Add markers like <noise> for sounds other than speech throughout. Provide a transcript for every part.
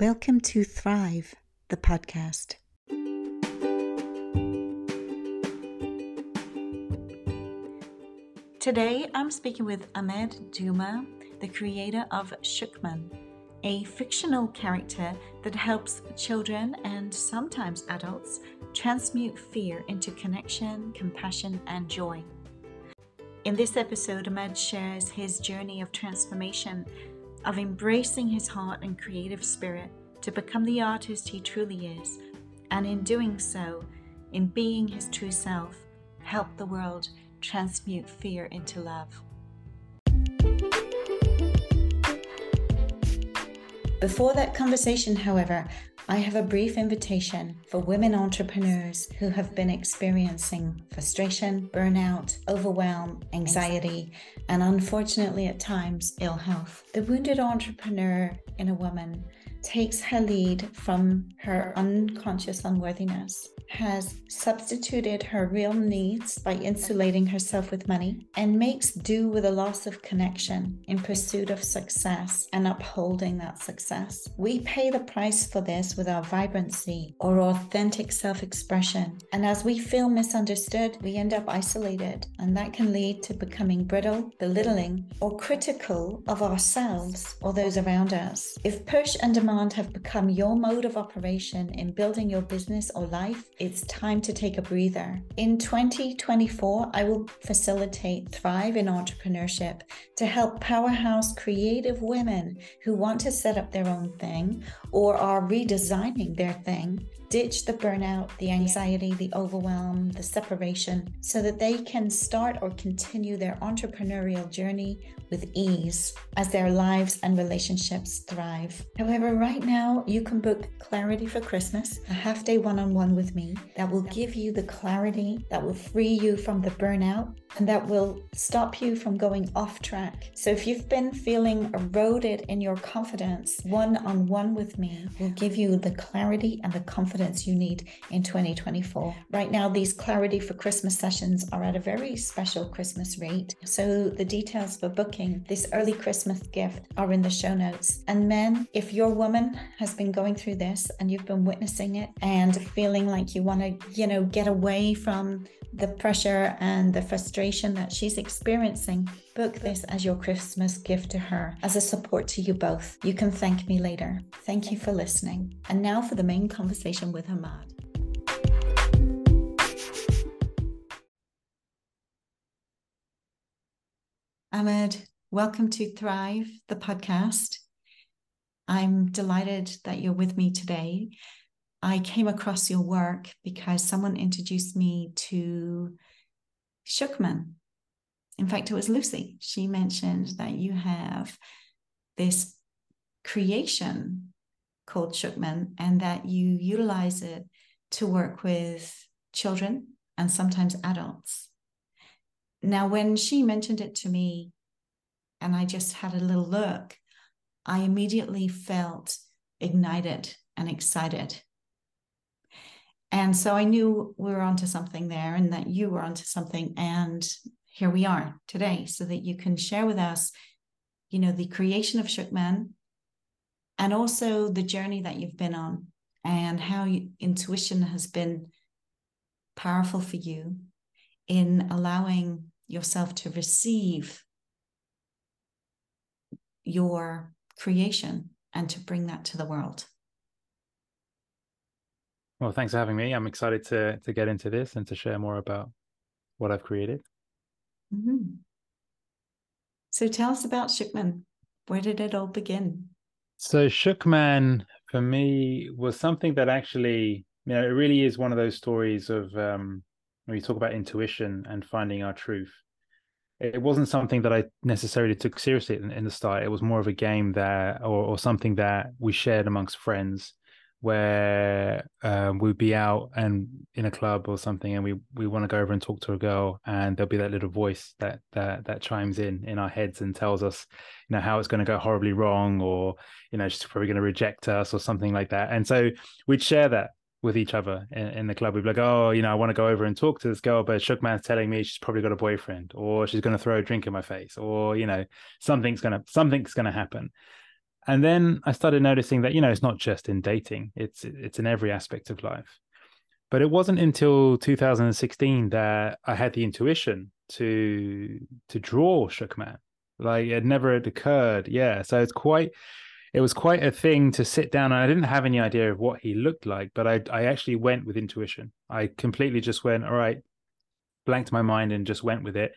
Welcome to Thrive, the podcast. Today I'm speaking with Ahmad Jooma, the creator of Shookman, a fictional character that helps children and sometimes adults transmute fear into connection, compassion, and joy. In this episode, Ahmad shares his journey of transformation of embracing his heart and creative spirit to become the artist he truly is, and in doing so, in being his true self, help the world transmute fear into love. Before that conversation, however, I have a brief invitation for women entrepreneurs who have been experiencing frustration, burnout, overwhelm, anxiety, and unfortunately at times ill health. The wounded entrepreneur in a woman takes her lead from her unconscious unworthiness has substituted her real needs by insulating herself with money and makes do with a loss of connection in pursuit of success and upholding that success. We pay the price for this with our vibrancy or authentic self expression. And as we feel misunderstood, we end up isolated, and that can lead to becoming brittle, belittling, or critical of ourselves or those around us. If push and demand have become your mode of operation in building your business or life, it's time to take a breather. In 2024, I will facilitate Thrive in Entrepreneurship to help powerhouse creative women who want to set up their own thing or are redesigning their thing ditch the burnout, the anxiety, the overwhelm, the separation, so that they can start or continue their entrepreneurial journey with ease as their lives and relationships thrive. However, right now you can book Clarity for Christmas, a half day one on one with me that will give you the clarity that will free you from the burnout and that will stop you from going off track. So if you've been feeling eroded in your confidence, one on one with me will give you the clarity and the confidence you need in 2024. Right now, these Clarity for Christmas sessions are at a very special Christmas rate. So the details for booking this early Christmas gift are in the show notes. And men, if your woman has been going through this and you've been witnessing it and feeling like you want to, you know, get away from the pressure and the frustration that she's experiencing, book this as your Christmas gift to her as a support to you both. You can thank me later. Thank you for listening. And now for the main conversation with Ahmad. Ahmad, welcome to Thrive, the podcast. I'm delighted that you're with me today. I came across your work because someone introduced me to Shookman. In fact, it was Lucy. She mentioned that you have this creation called Shookman and that you utilize it to work with children and sometimes adults. Now, when she mentioned it to me and I just had a little look, I immediately felt ignited and excited and so I knew we were onto something there and that you were onto something. And here we are today so that you can share with us, you know, the creation of Shookman and also the journey that you've been on and how you, intuition has been powerful for you in allowing yourself to receive your creation and to bring that to the world. Well, thanks for having me. I'm excited to to get into this and to share more about what I've created. Mm-hmm. So tell us about Shookman. Where did it all begin? So Shookman for me was something that actually, you know, it really is one of those stories of um, when we talk about intuition and finding our truth. It wasn't something that I necessarily took seriously in, in the start. It was more of a game that, or, or something that we shared amongst friends where um, we'd be out and in a club or something and we we want to go over and talk to a girl and there'll be that little voice that that that chimes in in our heads and tells us you know how it's going to go horribly wrong or you know she's probably going to reject us or something like that. And so we'd share that with each other in, in the club. We'd be like oh you know i want to go over and talk to this girl but shookman's telling me she's probably got a boyfriend or she's going to throw a drink in my face or you know something's to something's going to happen and then I started noticing that you know it's not just in dating; it's it's in every aspect of life. But it wasn't until 2016 that I had the intuition to to draw Shookman. Like it never had occurred. Yeah, so it's quite it was quite a thing to sit down and I didn't have any idea of what he looked like, but I I actually went with intuition. I completely just went, all right, blanked my mind and just went with it.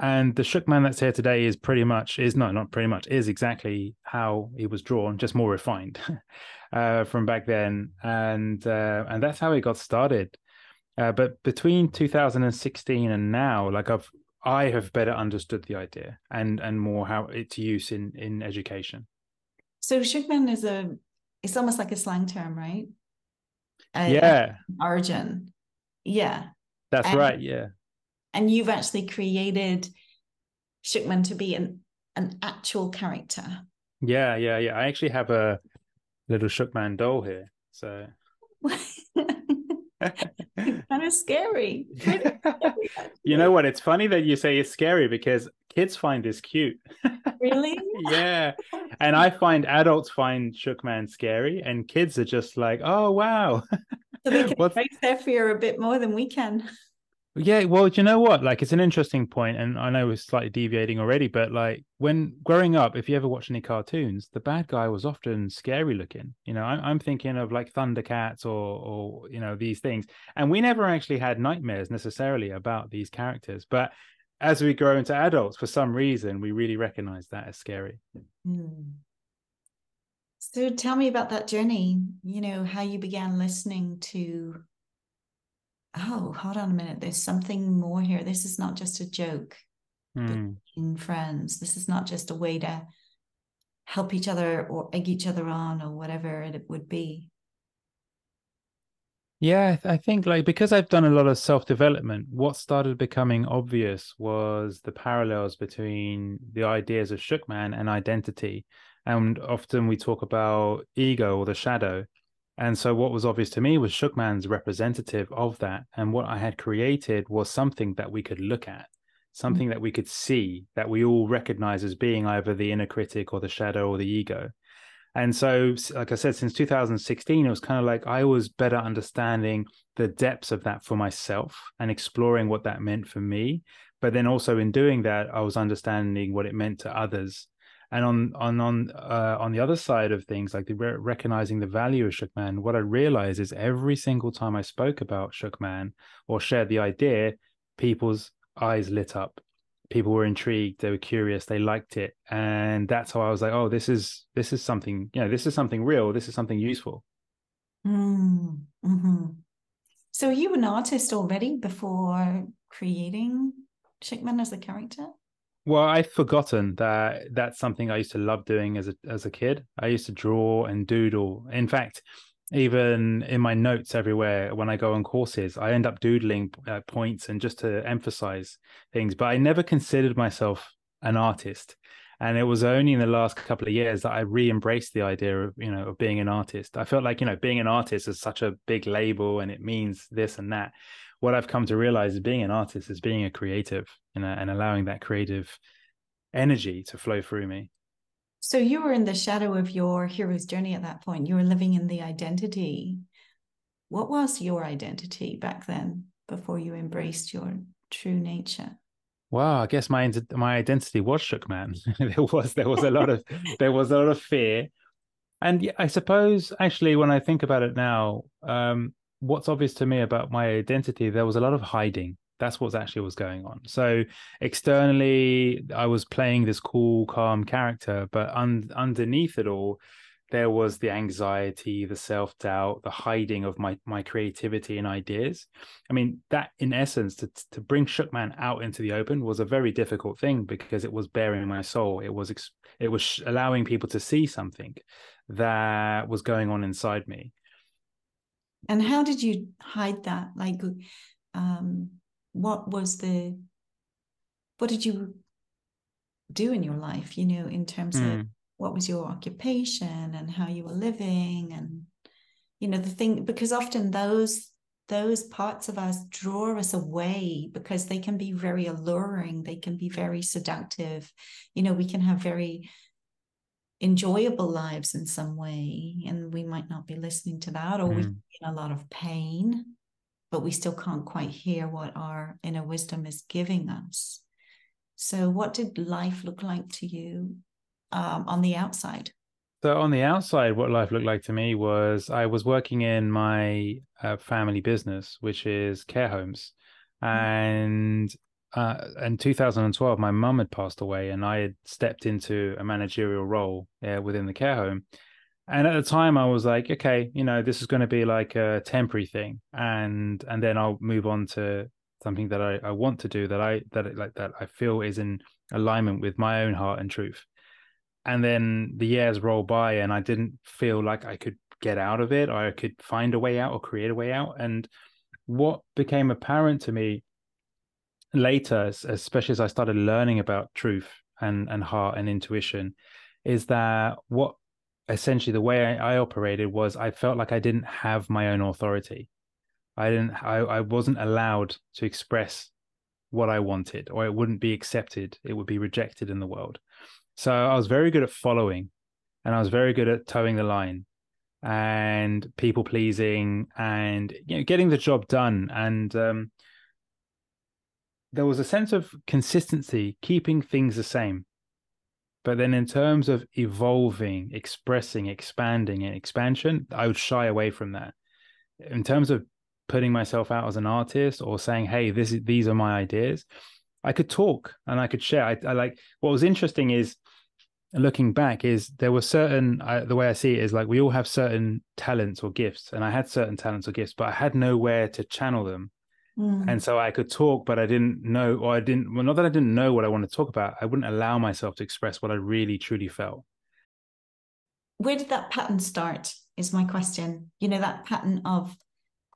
And the Shookman that's here today is pretty much is not not pretty much is exactly how he was drawn, just more refined <laughs> uh, from back then, and uh, and that's how it got started. Uh, but between 2016 and now, like I've I have better understood the idea and and more how it's use in in education. So Shookman is a it's almost like a slang term, right? yeah. origin. Yeah. That's and, right. Yeah. And you've actually created Shookman to be an an actual character. Yeah, yeah, yeah. I actually have a little Shookman doll here. So <laughs> kind of <laughs> scary. you know what? It's funny that you say it's scary because kids find this cute. really? <laughs> yeah. And I find adults find Shookman scary, and kids are just like, oh, wow. so they can face their fear a bit more than we can. Yeah, well, you know what? Like, it's an interesting point, and I know we're slightly deviating already, but like when growing up, if you ever watch any cartoons, the bad guy was often scary looking. You know, I'm, I'm thinking of like Thundercats or, or you know, these things, and we never actually had nightmares necessarily about these characters. But as we grow into adults, for some reason, we really recognize that as scary. Mm. So, tell me about that journey. You know, how you began listening to oh, hold on a minute, there's something more here. This is not just a joke mm. between friends. This is not just a way to help each other or egg each other on or whatever it would be. Yeah, I think like because I've done a lot of self development, what started becoming obvious was the parallels between the ideas of Shookman and identity. And often we talk about ego or the shadow. And so what was obvious to me was Shookman's representative of that. And what I had created was something that we could look at, something mm-hmm. that we could see, that we all recognize as being either the inner critic or the shadow or the ego. And so, like I said, since 2016, it was kind of like I was better understanding the depths of that for myself and exploring what that meant for me. But then also in doing that, I was understanding what it meant to others and on on on uh, on the other side of things like the re- recognizing the value of shookman what i realized is every single time i spoke about shookman or shared the idea people's eyes lit up. People were intrigued they were curious they liked it. And that's how i was like oh this is this is something you know this is something real this is something useful. Mm, mm-hmm. so you an artist already before creating shookman as a character well, I've forgotten that that's something I used to love doing as a as a kid. I used to draw and doodle. In fact, even in my notes everywhere when I go on courses, I end up doodling uh, points and just to emphasize things. But I never considered myself an artist, and it was only in the last couple of years that I re-embraced the idea of you know of being an artist. I felt like you know being an artist is such a big label and it means this and that what I've come to realize is being an artist is being a creative you know, and allowing that creative energy to flow through me. So you were in the shadow of your hero's journey at that point. You were living in the identity. What was your identity back then before you embraced your true nature? Well, I guess my my identity was shook, man. <laughs> there was there was a lot of <laughs> there was a lot of fear, and I suppose actually when I think about it now, um, what's obvious to me about my identity, there was a lot of hiding. That's what actually was going on. So externally, I was playing this cool, calm character, but un- underneath it all, there was the anxiety, the self doubt, the hiding of my my creativity and ideas. I mean, that in essence, to to bring Shookman out into the open was a very difficult thing because it was bearing my soul. It was it was allowing people to see something that was going on inside me. And how did you hide that? Like, um, what was the, what did you do in your life, you know, in terms mm. of hmm. what was your occupation and how you were living and, you know, the thing, because often those, those parts of us draw us away because they can be very alluring. They can be very seductive. You know, we can have very enjoyable lives in some way and we might not be listening to that or mm. we're in a lot of pain but we still can't quite hear what our inner wisdom is giving us so what did life look like to you um, on the outside so on the outside what life looked like to me was i was working in my uh, family business which is care homes mm. and uh, in 2012, my mum had passed away, and I had stepped into a managerial role uh, within the care home. And at the time, I was like, okay, you know, this is going to be like a temporary thing, and and then I'll move on to something that I, I want to do that I that like that I feel is in alignment with my own heart and truth. And then the years roll by, and I didn't feel like I could get out of it, or I could find a way out, or create a way out. And what became apparent to me later, especially as I started learning about truth and and heart and intuition, is that what essentially the way I, I operated was I felt like I didn't have my own authority. I didn't. I, I wasn't allowed to express what I wanted, or it wouldn't be accepted. It would be rejected in the world. So I was very good at following, and I was very good at toeing the line and people pleasing and you know getting the job done and um, there was a sense of consistency, keeping things the same. But then, in terms of evolving, expressing, expanding, and expansion, I would shy away from that. In terms of putting myself out as an artist or saying, "Hey, this is, these are my ideas," I could talk and I could share. I, I like what was interesting is looking back is there were certain uh, the way I see it is like we all have certain talents or gifts, and I had certain talents or gifts, but I had nowhere to channel them Mm. And so I could talk, but I didn't know, or I didn't, well, not that I didn't know what I wanted to talk about, I wouldn't allow myself to express what I really truly felt. Where did that pattern start? Is my question. You know, that pattern of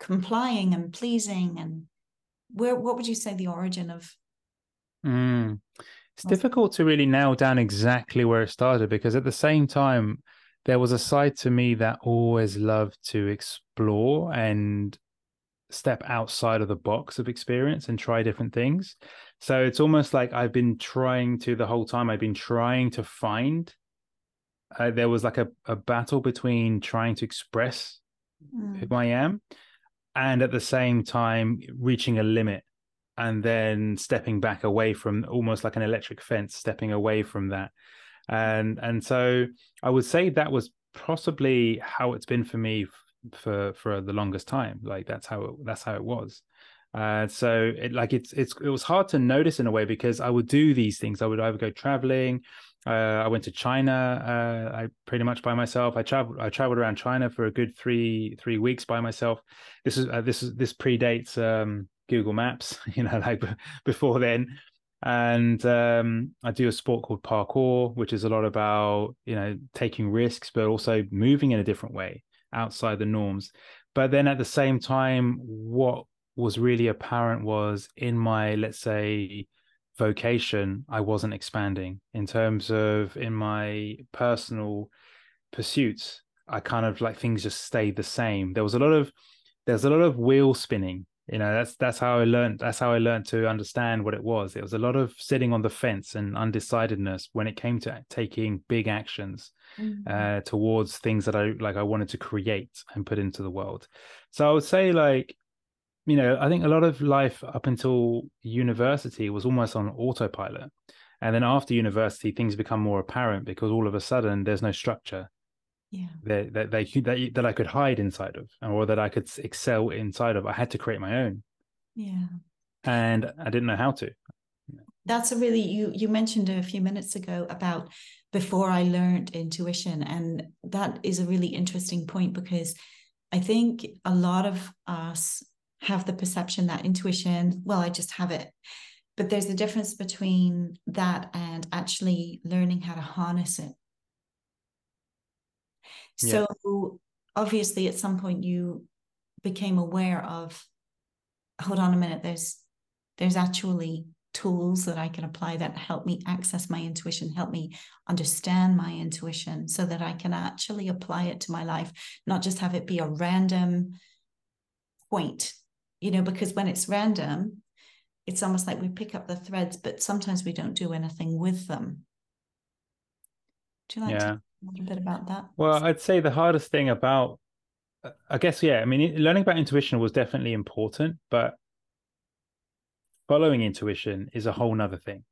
complying and pleasing, and where, what would you say the origin of? Mm. It's difficult to really nail down exactly where it started because at the same time, there was a side to me that always loved to explore and step outside of the box of experience and try different things. So it's almost like I've been trying to the whole time, I've been trying to find. Uh, there was like a, a battle between trying to express mm. who I am and at the same time reaching a limit and then stepping back away from almost like an electric fence, stepping away from that. And and so I would say that was possibly how it's been for me for for the longest time. Like that's how it, that's how it was. Uh, so it like it's it's it was hard to notice in a way because I would do these things. I would either go traveling. Uh, I went to China. Uh, I pretty much by myself. I traveled. I traveled around China for a good three three weeks by myself. This is uh, this is this predates um, Google Maps. <laughs> You know, like <laughs> before then. And um, I do a sport called parkour, which is a lot about you know taking risks, but also moving in a different way outside the norms. But then at the same time, what was really apparent was in my, let's say, vocation, I wasn't expanding in terms of in my personal pursuits. I kind of like things just stayed the same. There was a lot of there's a lot of wheel spinning. You know, that's that's how I learned. That's how I learned to understand what it was. It was a lot of sitting on the fence and undecidedness when it came to taking big actions mm-hmm. uh, towards things that I like I wanted to create and put into the world. So I would say like you know I think a lot of life up until university was almost on autopilot, and then after university things become more apparent because all of a sudden there's no structure. Yeah. That that they, that, that I could hide inside of, or that I could excel inside of. I had to create my own. Yeah. And I didn't know how to. That's a really you you mentioned a few minutes ago about before I learned intuition. And that is a really interesting point because I think a lot of us have the perception that intuition, well, I just have it. But there's a difference between that and actually learning how to harness it. Yeah. So obviously at some point you became aware of hold on a minute there's there's actually tools that I can apply that help me access my intuition, help me understand my intuition so that I can actually apply it to my life, not just have it be a random point, you know, because when it's random, it's almost like we pick up the threads, but sometimes we don't do anything with them. Do you like yeah. To- a bit about that. Well, I'd say the hardest thing about, I guess, yeah, I mean, learning about intuition was definitely important, but following intuition is a whole nother thing.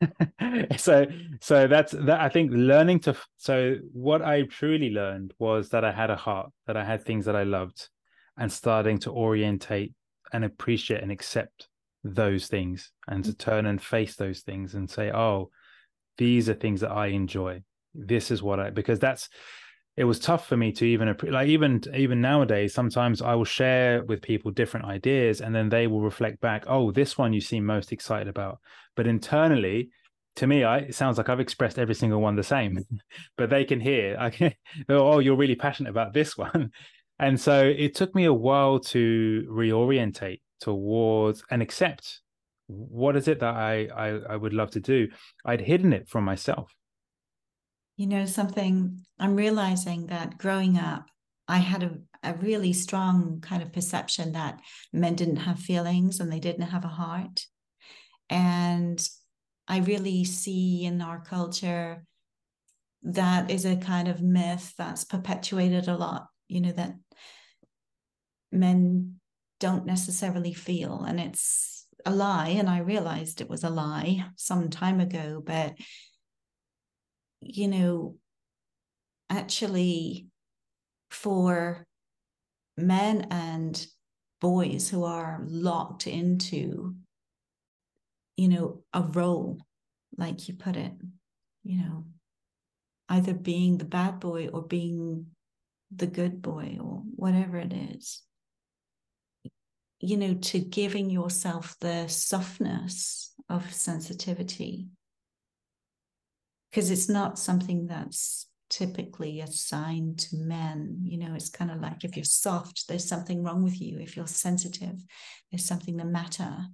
<laughs> so so that's that i think learning to so what i truly learned was that i had a heart that i had things that i loved and starting to orientate and appreciate and accept those things and to mm. turn and face those things and say oh these are things that i enjoy this is what i because that's it was tough for me to even like even even nowadays sometimes i will share with people different ideas and then they will reflect back oh this one you seem most excited about. But internally to me I, it sounds like i've expressed every single one the same <laughs> but they can hear i can <laughs> oh, oh you're really passionate about this one. <laughs> And so it took me a while to reorientate towards and accept what is it that I, I i would love to do? I'd hidden it from myself you know something i'm realizing that growing up i had a, a really strong kind of perception that men didn't have feelings and they didn't have a heart. And i really see in our culture that is a kind of myth that's perpetuated a lot you know that men don't necessarily feel. And it's a lie and i realized it was a lie some time ago but you know, actually for men and boys who are locked into, you know, a role, like you put it, you know, either being the bad boy or being the good boy or whatever it is you know to giving yourself the softness of sensitivity because it's not something that's typically assigned to men. You know, it's kind of like if you're soft, there's something wrong with you. If you're sensitive, there's something the matter.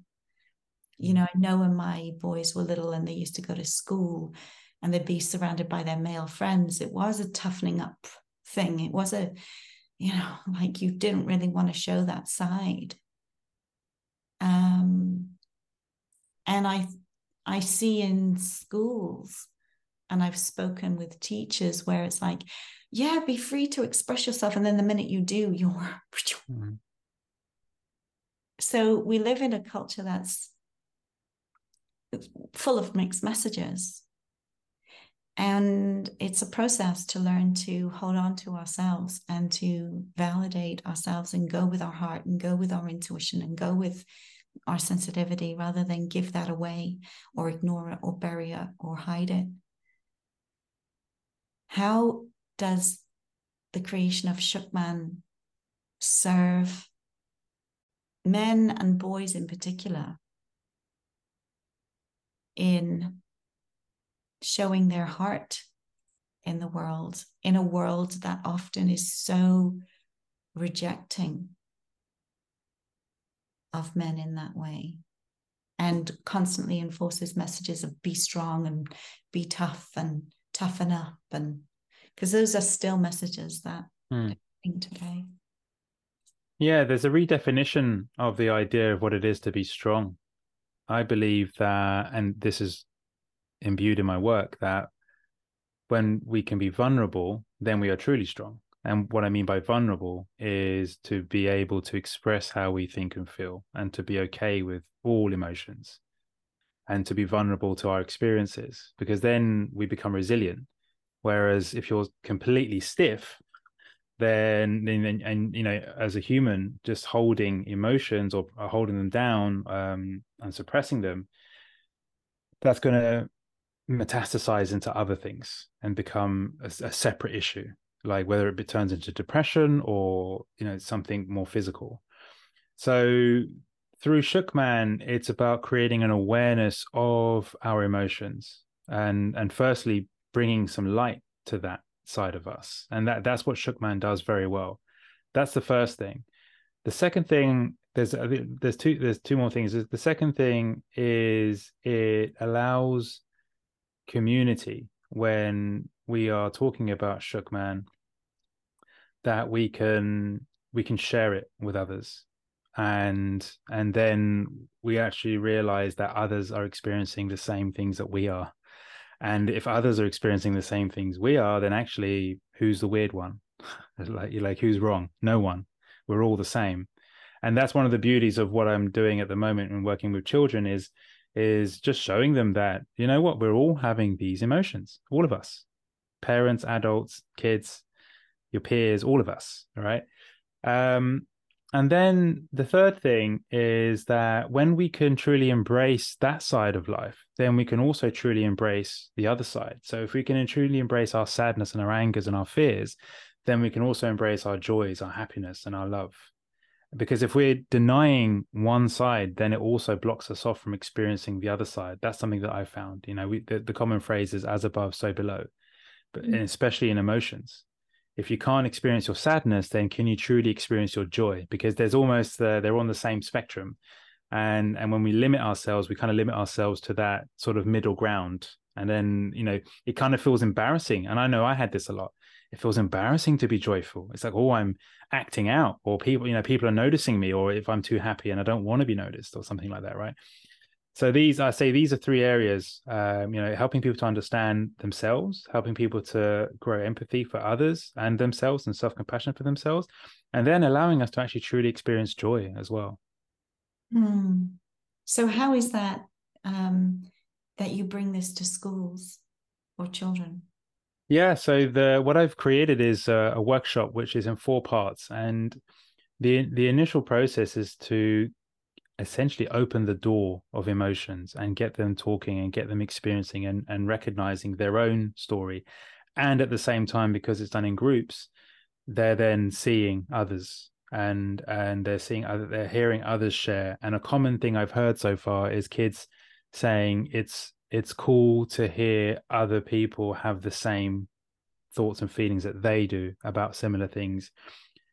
You know, I know when my boys were little and they used to go to school and they'd be surrounded by their male friends, it was a toughening up thing. It was a, you know, <laughs> like you didn't really want to show that side. Um, and I, I see in schools and I've spoken with teachers where it's like, yeah, be free to express yourself. And then the minute you do, you're. Mm-hmm. So we live in a culture that's full of mixed messages. And it's a process to learn to hold on to ourselves and to validate ourselves and go with our heart and go with our intuition and go with our sensitivity rather than give that away or ignore it or bury it or hide it. How does the creation of Shookman serve men and boys in particular in showing their heart in the world, in a world that often is so rejecting of men in that way and constantly enforces messages of be strong and be tough and toughen up and because those are still messages that mm. today. Yeah there's a redefinition of the idea of what it is to be strong. I believe that and this is imbued in my work that when we can be vulnerable then we are truly strong. And what i mean by vulnerable is to be able to express how we think and feel and to be okay with all emotions and to be vulnerable to our experiences because then we become resilient. Whereas if you're completely stiff then and, and you know as a human just holding emotions or, or holding them down um, and suppressing them that's going to metastasize into other things and become a, a, separate issue. Like whether it turns into depression or you know something more physical. So through Shookman, it's about creating an awareness of our emotions and and firstly bringing some light to that side of us, and that that's what Shookman does very well. That's the first thing. The second thing there's there's two there's two more things. The second thing is it allows community when we are talking about Shookman that we can we can share it with others and and then we actually realize that others are experiencing the same things that we are And if others are experiencing the same things we are, then actually, who's the weird one? <laughs> like, like who's wrong? No one. We're all the same. And that's one of the beauties of what I'm doing at the moment and working with children is is just showing them that you know what we're all having these emotions, all of us, parents, adults, kids, your peers, all of us. Right. Um, and then the third thing is that when we can truly embrace that side of life, then we can also truly embrace the other side. So if we can truly embrace our sadness and our angers and our fears, then we can also embrace our joys, our happiness, and our love. Because if we're denying one side, then it also blocks us off from experiencing the other side. That's something that I found. You know, we, the, the common phrase is "as above, so below," but mm-hmm. especially in emotions if you can't experience your sadness, then can you truly experience your joy? Because there's almost uh, they're on the same spectrum, and and when we limit ourselves, we kind of limit ourselves to that sort of middle ground, and then you know it kind of feels embarrassing. And I know I had this a lot. It feels embarrassing to be joyful. It's like oh, I'm acting out, or people you know people are noticing me, or if I'm too happy and I don't want to be noticed, or something like that, right? So these i say these are three areas um, you know helping people to understand themselves helping people to grow empathy for others and themselves and self-compassion for themselves and then allowing us to actually truly experience joy as well mm. so how is that um, that you bring this to schools or children yeah so the what i've created is a, a workshop which is in four parts and the the initial process is to essentially open the door of emotions and get them talking and get them experiencing and, and recognizing their own story. And at the same time, because it's done in groups, they're then seeing others and and they're seeing other they're hearing others share. And a common thing I've heard so far is kids saying it's it's cool to hear other people have the same thoughts and feelings that they do about similar things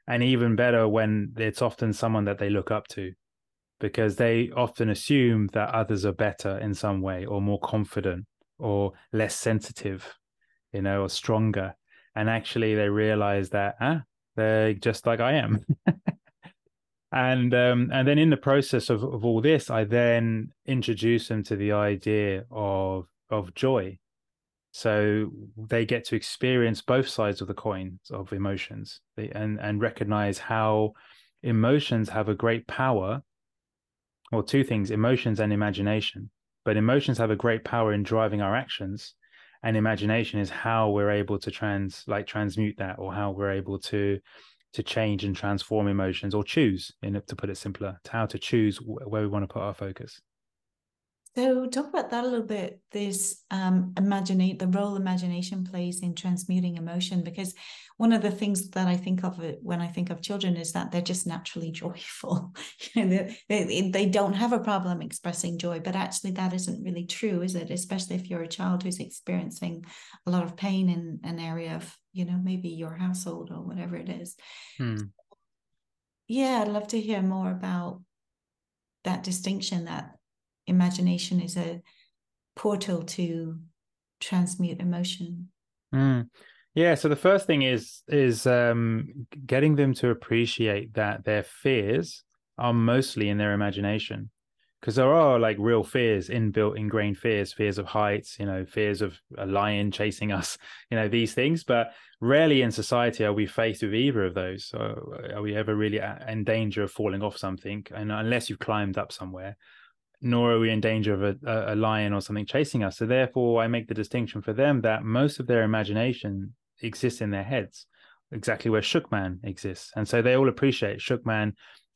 and even better when it's often someone that they look up to because they often assume that others are better in some way or more confident or less sensitive, you know, or stronger. And actually, they realize that ah, they're just like I am. <laughs> and um, and then in the process of, of all this, I then introduce them to the idea of of joy. So they get to experience both sides of the coin of emotions they, and and recognize how emotions have a great power or two things emotions and imagination. But emotions have a great power in driving our actions. And imagination is how we're able to trans like transmute that or how we're able to to change and transform emotions or choose in to put it simpler to how to choose where we want to put our focus so talk about that a little bit. This um, imaginate the role imagination plays in transmuting emotion, because one of the things that I think of it when I think of children is that they're just naturally <laughs> joyful. <laughs> you know, they, they, they don't have a problem expressing joy, but actually that isn't really true, is it? Especially if you're a child who's experiencing a lot of pain in an area of, you know, maybe your household or whatever it is. Hmm. Yeah, I'd love to hear more about that distinction that imagination is a portal to transmute emotion. Mm. Yeah. So the first thing is is um, getting them to appreciate that their fears are mostly in their imagination, because there are like real fears, inbuilt, ingrained fears, fears of heights, you know, fears of a lion chasing us, <laughs> you know, these things. But rarely in society are we faced with either of those. So are we ever really in danger of falling off something? And unless you've climbed up somewhere, nor are we in danger of a, a, lion or something chasing us. So therefore, I make the distinction for them that most of their imagination exists in their heads, exactly where Shookman exists, and so they all appreciate Shookman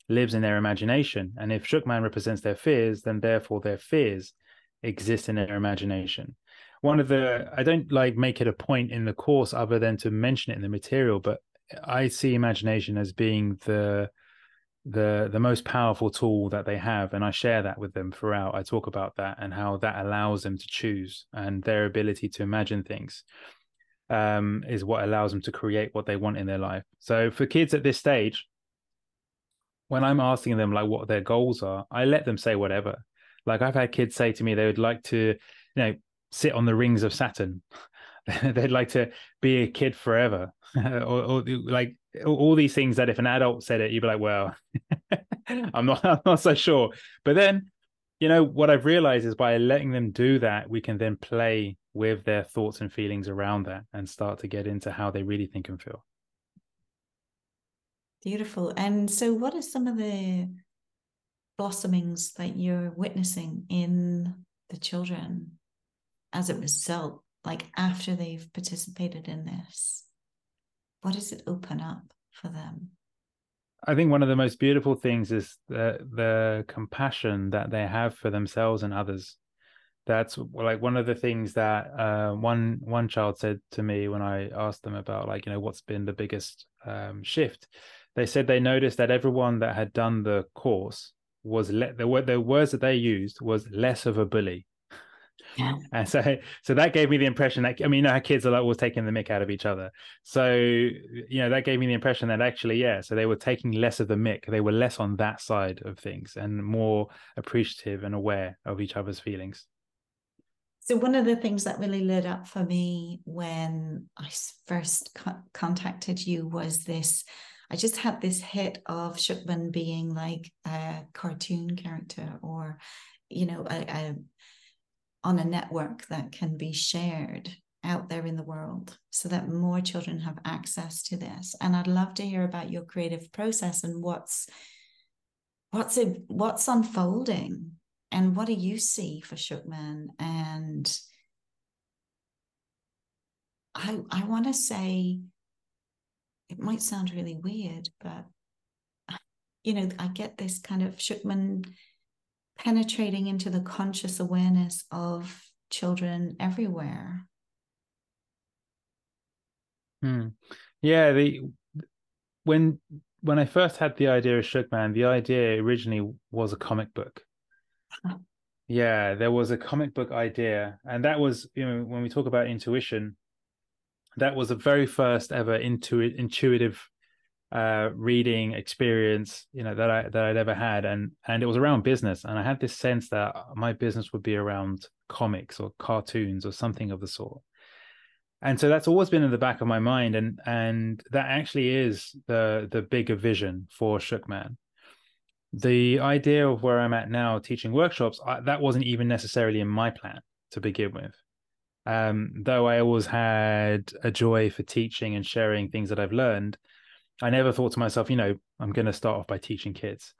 lives in their imagination, and if Shookman represents their fears, then therefore their fears exist in their imagination. One of the I don't like make it a point in the course other than to mention it in the material, but I see imagination as being the the the most powerful tool that they have and i share that with them throughout. I talk about that and how that allows them to choose and their ability to imagine things um, is what allows them to create what they want in their life. So for kids at this stage when i'm asking them like what their goals are i let them say whatever. Like i've had kids say to me they would like to you know sit on the rings of saturn. <laughs> They'd like to be a kid forever. <laughs> Or, or, like all these things that if an adult said it you'd be like well <laughs> i'm not <laughs> i'm not so sure but then you know what i've realized is by letting them do that we can then play with their thoughts and feelings around that and start to get into how they really think and feel. Beautiful. And so, what are some of the blossomings that you're witnessing in the children as a result, like after they've participated in this? What does it open up for them? I think one of the most beautiful things is the the compassion that they have for themselves and others. That's like one of the things that uh, one one child said to me when I asked them about like you know what's been the biggest um, shift. They said they noticed that everyone that had done the course was le- the the words that they used was less of a bully yeah. And so, so that gave me the impression that I mean, you know, our kids are like always taking the mick out of each other. So, you know, that gave me the impression that actually, yeah, so they were taking less of the mick. They were less on that side of things and more appreciative and aware of each other's feelings. So one of the things that really lit up for me when I first co- contacted you was this. I just had this hit of Shookman being like a cartoon character or, you know, a, a on a network that can be shared out there in the world so that more children have access to this. And i'd love to hear about your creative process and what's what's what's unfolding and what do you see for Shookman? And i i want to say it might sound really weird but you know i get this kind of Shookman penetrating into the conscious awareness of children everywhere. Hmm. Yeah, the when when I first had the idea of Shookman, the idea originally was a comic book. <laughs> yeah, there was a comic book idea, and that was you know when we talk about intuition, that was the very first ever intuit intuitive uh, reading experience, you know, that I that I'd ever had, and and it was around business, and I had this sense that my business would be around comics or cartoons or something of the sort. And so that's always been in the back of my mind, and and that actually is the the bigger vision for Shookman. The idea of where I'm at now, teaching workshops, I, that wasn't even necessarily in my plan to begin with. Um, though I always had a joy for teaching and sharing things that I've learned, I never thought to myself, you know, I'm going to start off by teaching kids.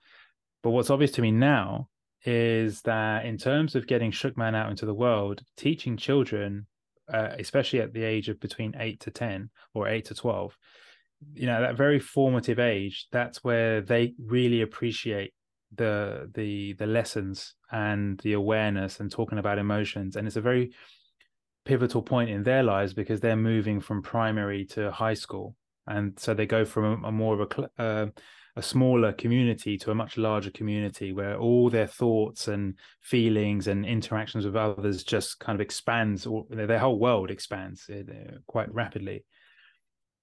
But what's obvious to me now is that in terms of getting Shookman out into the world, teaching children, uh, especially at the age of between eight to 10 or eight to 12, you know, that very formative age, that's where they really appreciate the the the lessons and the awareness and talking about emotions and it's a very pivotal point in their lives because they're moving from primary to high school and so they go from a, a more of a uh, a smaller community to a much larger community where all their thoughts and feelings and interactions with others just kind of expands or their whole world expands uh, quite rapidly.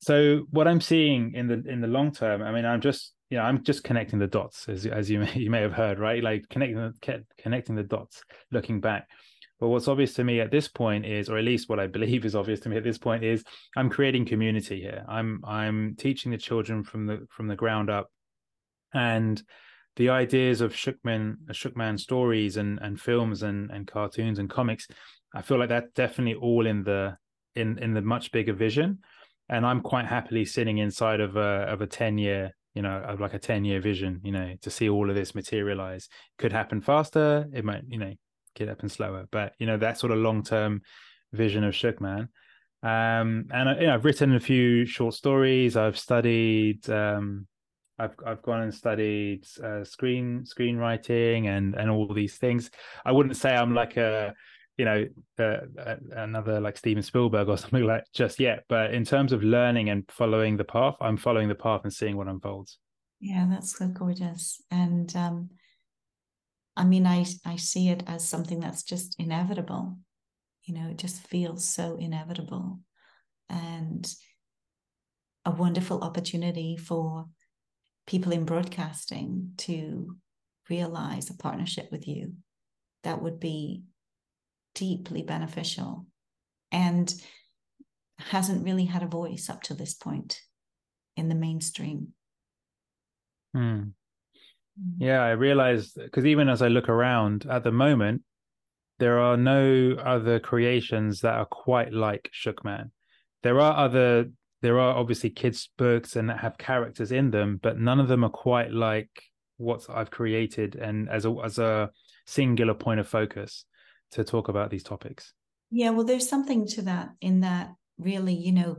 So what i'm seeing in the in the long term i mean i'm just you know i'm just connecting the dots as as you may, <laughs> you may have heard right? Like connecting connecting the dots looking back but what's obvious to me at this point is, or at least what I believe is obvious to me at this point is, I'm creating community here. I'm I'm teaching the children from the from the ground up, and the ideas of Shookman uh, Shookman stories and and films and and cartoons and comics. I feel like that's definitely all in the in in the much bigger vision, and I'm quite happily sitting inside of a of a ten year you know of like a 10 year vision you know to see all of this materialize could happen faster it might you know get up and slower. But you know that sort of long term vision of Shookman. Um, and you know, I've written a few short stories. I've studied. Um, I've I've gone and studied uh, screen screenwriting and and all these things. I wouldn't say I'm like a you know uh, another like Steven Spielberg or <laughs> something like just yet. But in terms of learning and following the path, I'm following the path and seeing what unfolds. Yeah, that's so gorgeous. And um, I mean, I, I see it as something that's just inevitable. You know, it just feels so inevitable and a wonderful opportunity for people in broadcasting to realize a partnership with you that would be deeply beneficial and hasn't really had a voice up to this point in the mainstream. Hmm. Mm. Mm-hmm. Yeah, I realized because even as I look around at the moment, there are no other creations that are quite like Shookman. There are other there are obviously kids books and that have characters in them, but none of them are quite like what I've created and as a as a singular point of focus to talk about these topics. Yeah, well, there's something to that in that really, you know,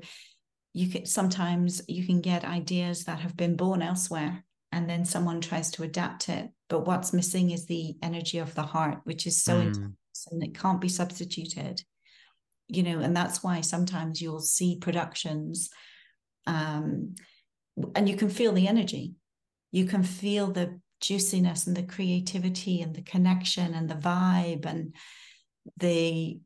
you can sometimes you can get ideas that have been born elsewhere and then someone tries to adapt it. But what's missing is the energy of the heart, which is so mm. intense and it can't be substituted. You know, and that's why sometimes you'll see productions um, and you can feel the energy. You can feel the juiciness and the creativity and the connection and the vibe and the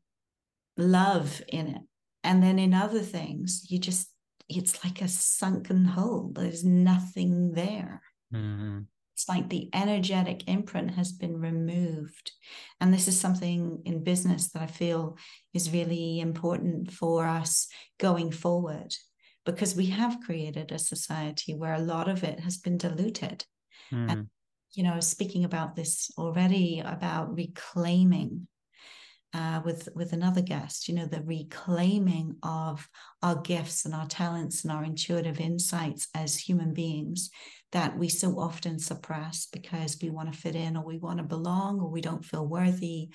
love in it. And then in other things, you just, it's like a sunken hole. There's nothing there. Mm-hmm. It's like the energetic imprint has been removed. And this is something in business that I feel is really important for us going forward because we have created a society where a lot of it has been diluted. Mm. And, you know, speaking about this already about reclaiming uh, with with another guest you know the reclaiming of our gifts and our talents and our intuitive insights as human beings that we so often suppress because we want to fit in or we want to belong or we don't feel worthy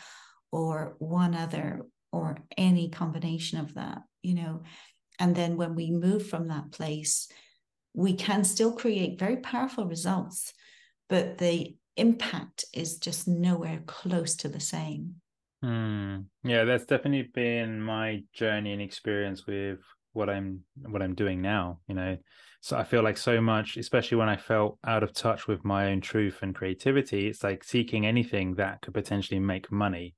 or one other or any combination of that you know? And then when we move from that place we can still create very powerful results but the impact is just nowhere close to the same. Mm, yeah, that's definitely been my journey and experience with what I'm what I'm doing now. You know, so I feel like so much, especially when I felt out of touch with my own truth and creativity. It's like seeking anything that could potentially make money.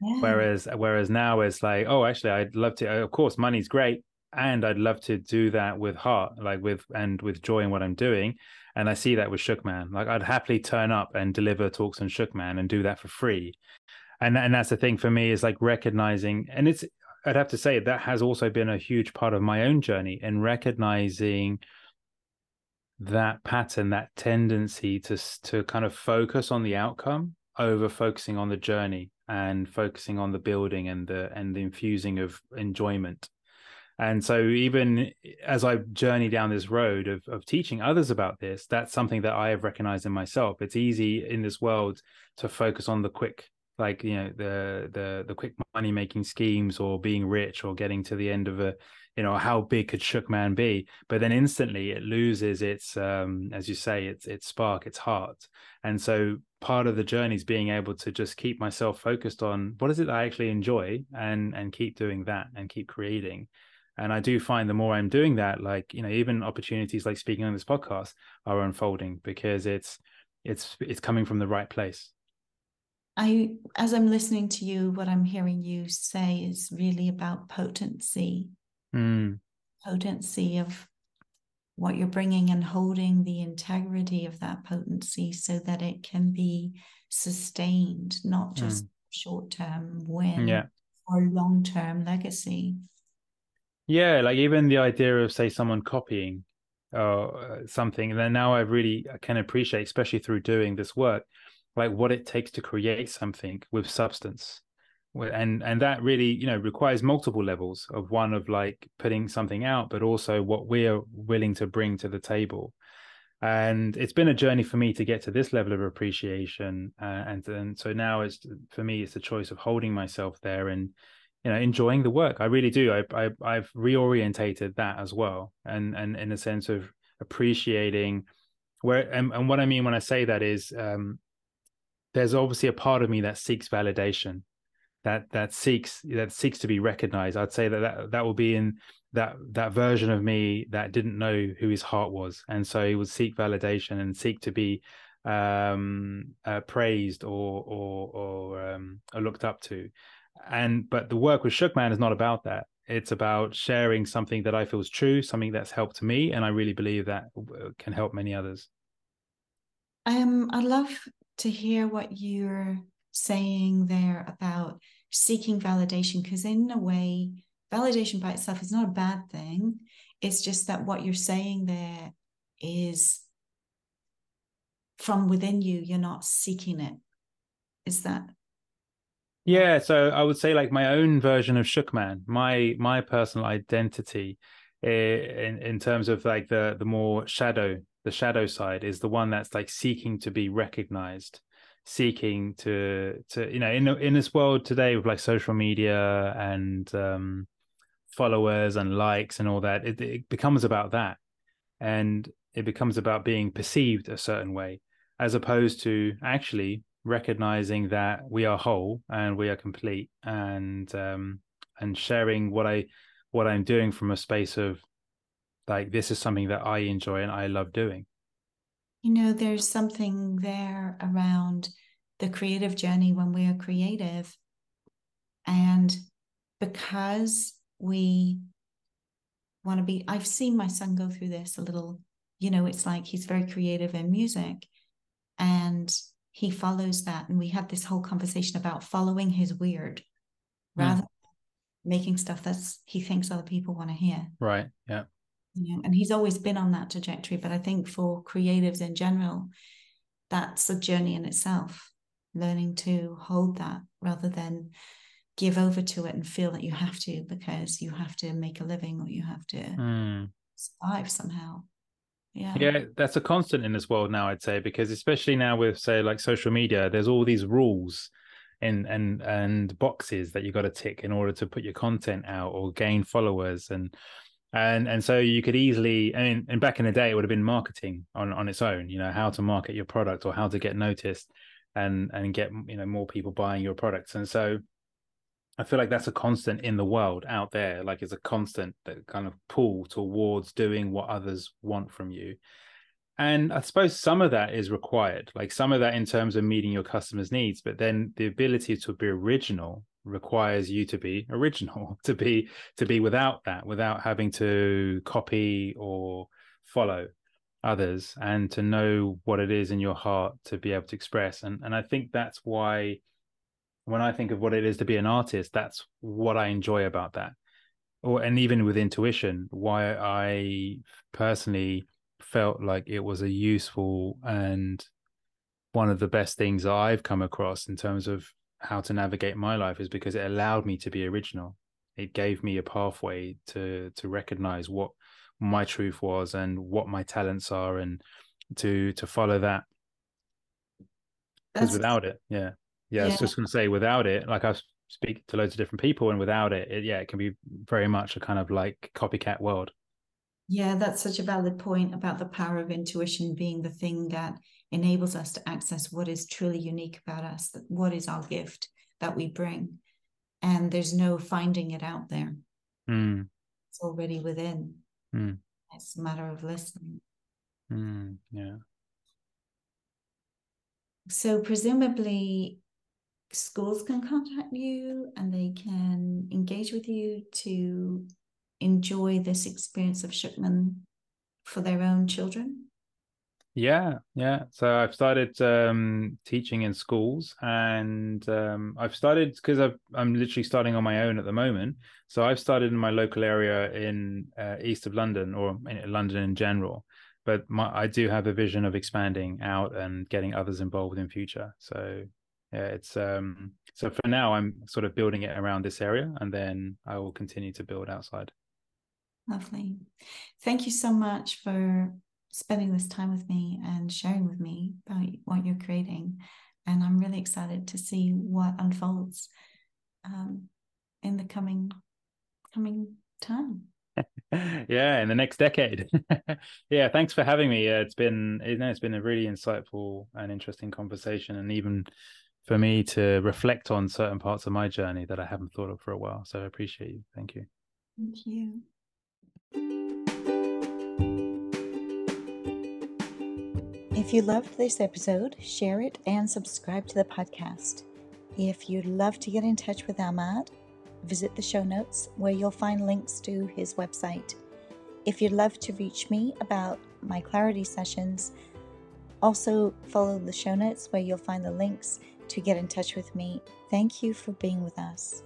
Yeah. Whereas, whereas now it's like, oh, actually, I'd love to. Of course, money's great, and I'd love to do that with heart, like with and with joy in what I'm doing. And I see that with Shookman. Like I'd happily turn up and deliver talks on Shookman and do that for free and and that's the thing for me is like recognizing and it's i'd have to say that has also been a huge part of my own journey in recognizing that pattern that tendency to to kind of focus on the outcome over focusing on the journey and focusing on the building and the and the infusing of enjoyment. And so even as i journey down this road of, of teaching others about this that's something that i have recognized in myself. It's easy in this world to focus on the quick like you know the the the quick money making schemes or being rich or getting to the end of a you know how big could shookman be? But then instantly it loses its um as you say its its spark its heart. And so part of the journey is being able to just keep myself focused on what is it that i actually enjoy and and keep doing that and keep creating. And i do find the more i'm doing that like you know even opportunities like speaking on this podcast are unfolding because it's it's it's coming from the right place I, as I'm listening to you, what I'm hearing you say is really about potency, mm. potency of what you're bringing and holding the integrity of that potency so that it can be sustained, not just mm. short term win yeah. or long term legacy. Yeah, like even the idea of, say, someone copying uh, something, and then now I really can appreciate, especially through doing this work, like what it takes to create something with substance. And and that really you know requires multiple levels of one of like putting something out but also what we're willing to bring to the table. And it's been a journey for me to get to this level of appreciation uh, and and so now it's for me it's a choice of holding myself there and you know enjoying the work. I really do. I, I i've reorientated that as well. And and in a sense of appreciating where and, and what i mean when i say that is um there's obviously a part of me that seeks validation that that seeks that seeks to be recognized. I'd say that that, that will be in that that version of me that didn't know who his heart was. And so he would seek validation and seek to be um uh, praised or or or, um, or looked up to. And but the work with shookman is not about that. It's about sharing something that i feel is true something that's helped me and i really believe that can help many others. Um i love to hear what you're saying there about seeking validation, because in a way, validation by itself is not a bad thing. It's just that what you're saying there is from within you, you're not seeking it. Is that? Yeah, so I would say like my own version of Shookman, my my personal identity eh, in in terms of like the the more shadow, the shadow side is the one that's like seeking to be recognized, seeking to to you know in in this world today with like social media and um followers and likes and all that, it, it becomes about that. And it becomes about being perceived a certain way, as opposed to actually recognizing that we are whole and we are complete and um and sharing what I what I'm doing from a space of like this is something that I enjoy and I love doing. You know, there's something there around the creative journey when we are creative. And because we want to be i've seen my son go through this a little you know it's like he's very creative in music and he follows that and we had this whole conversation about following his weird hmm. rather mm. making stuff that's he thinks other people want to hear right yeah you know, and he's always been on that trajectory but i think for creatives in general that's a journey in itself learning to hold that rather than give over to it and feel that you have to because you have to make a living or you have to mm. survive somehow. Yeah. Yeah, that's a constant in this world now, I'd say, because especially now with say like social media, there's all these rules and and and boxes that you got to tick in order to put your content out or gain followers and and and so you could easily I mean and back in the day it would have been marketing on on its own, you know, how to market your product or how to get noticed and and get you know more people buying your products. And so I feel like that's a constant in the world out there. Like it's a constant that kind of pull towards doing what others want from you. And I suppose some of that is required, like some of that in terms of meeting your customers' needs. But then the ability to be original requires you to be original, <laughs> to be to be without that, without having to copy or follow others, and to know what it is in your heart to be able to express. And and I think that's why when I think of what it is to be an artist, that's what I enjoy about that. Or and even with intuition, why I personally felt like it was a useful and one of the best things I've come across in terms of how to navigate my life is because it allowed me to be original. It gave me a pathway to to recognize what my truth was and what my talents are and to to follow that. Because without it, yeah yeah, yeah. I was just going to say, without it, like I speak to loads of different people, and without it, it, yeah, it can be very much a kind of like copycat world. Yeah, that's such a valid point about the power of intuition being the thing that enables us to access what is truly unique about us, what is our gift that we bring. And there's no finding it out there. Mm. It's already within. Mm. It's a matter of listening. Mm, yeah. So presumably schools can contact you and they can engage with you to enjoy this experience of Shookman for their own children? Yeah, yeah. So I've started um, teaching in schools, and um, I've started because I'm literally starting on my own at the moment. So I've started in my local area in uh, east of London or in London in general. But my, I do have a vision of expanding out and getting others involved in future. So yeah, it's um so for now I'm sort of building it around this area and then I will continue to build outside. Lovely. Thank you so much for spending this time with me and sharing with me about what you're creating. And I'm really excited to see what unfolds um, in the coming coming time. <laughs> yeah, in the next decade. <laughs> yeah, thanks for having me. Uh, it's been you know, it's been a really insightful and interesting conversation, and even for me to reflect on certain parts of my journey that I haven't thought of for a while. So I appreciate you. Thank you. Thank you. If you loved this episode, share it and subscribe to the podcast. If you'd love to get in touch with Ahmad, visit the show notes where you'll find links to his website. If you'd love to reach me about my clarity sessions, also follow the show notes where you'll find the links to get in touch with me. Thank you for being with us.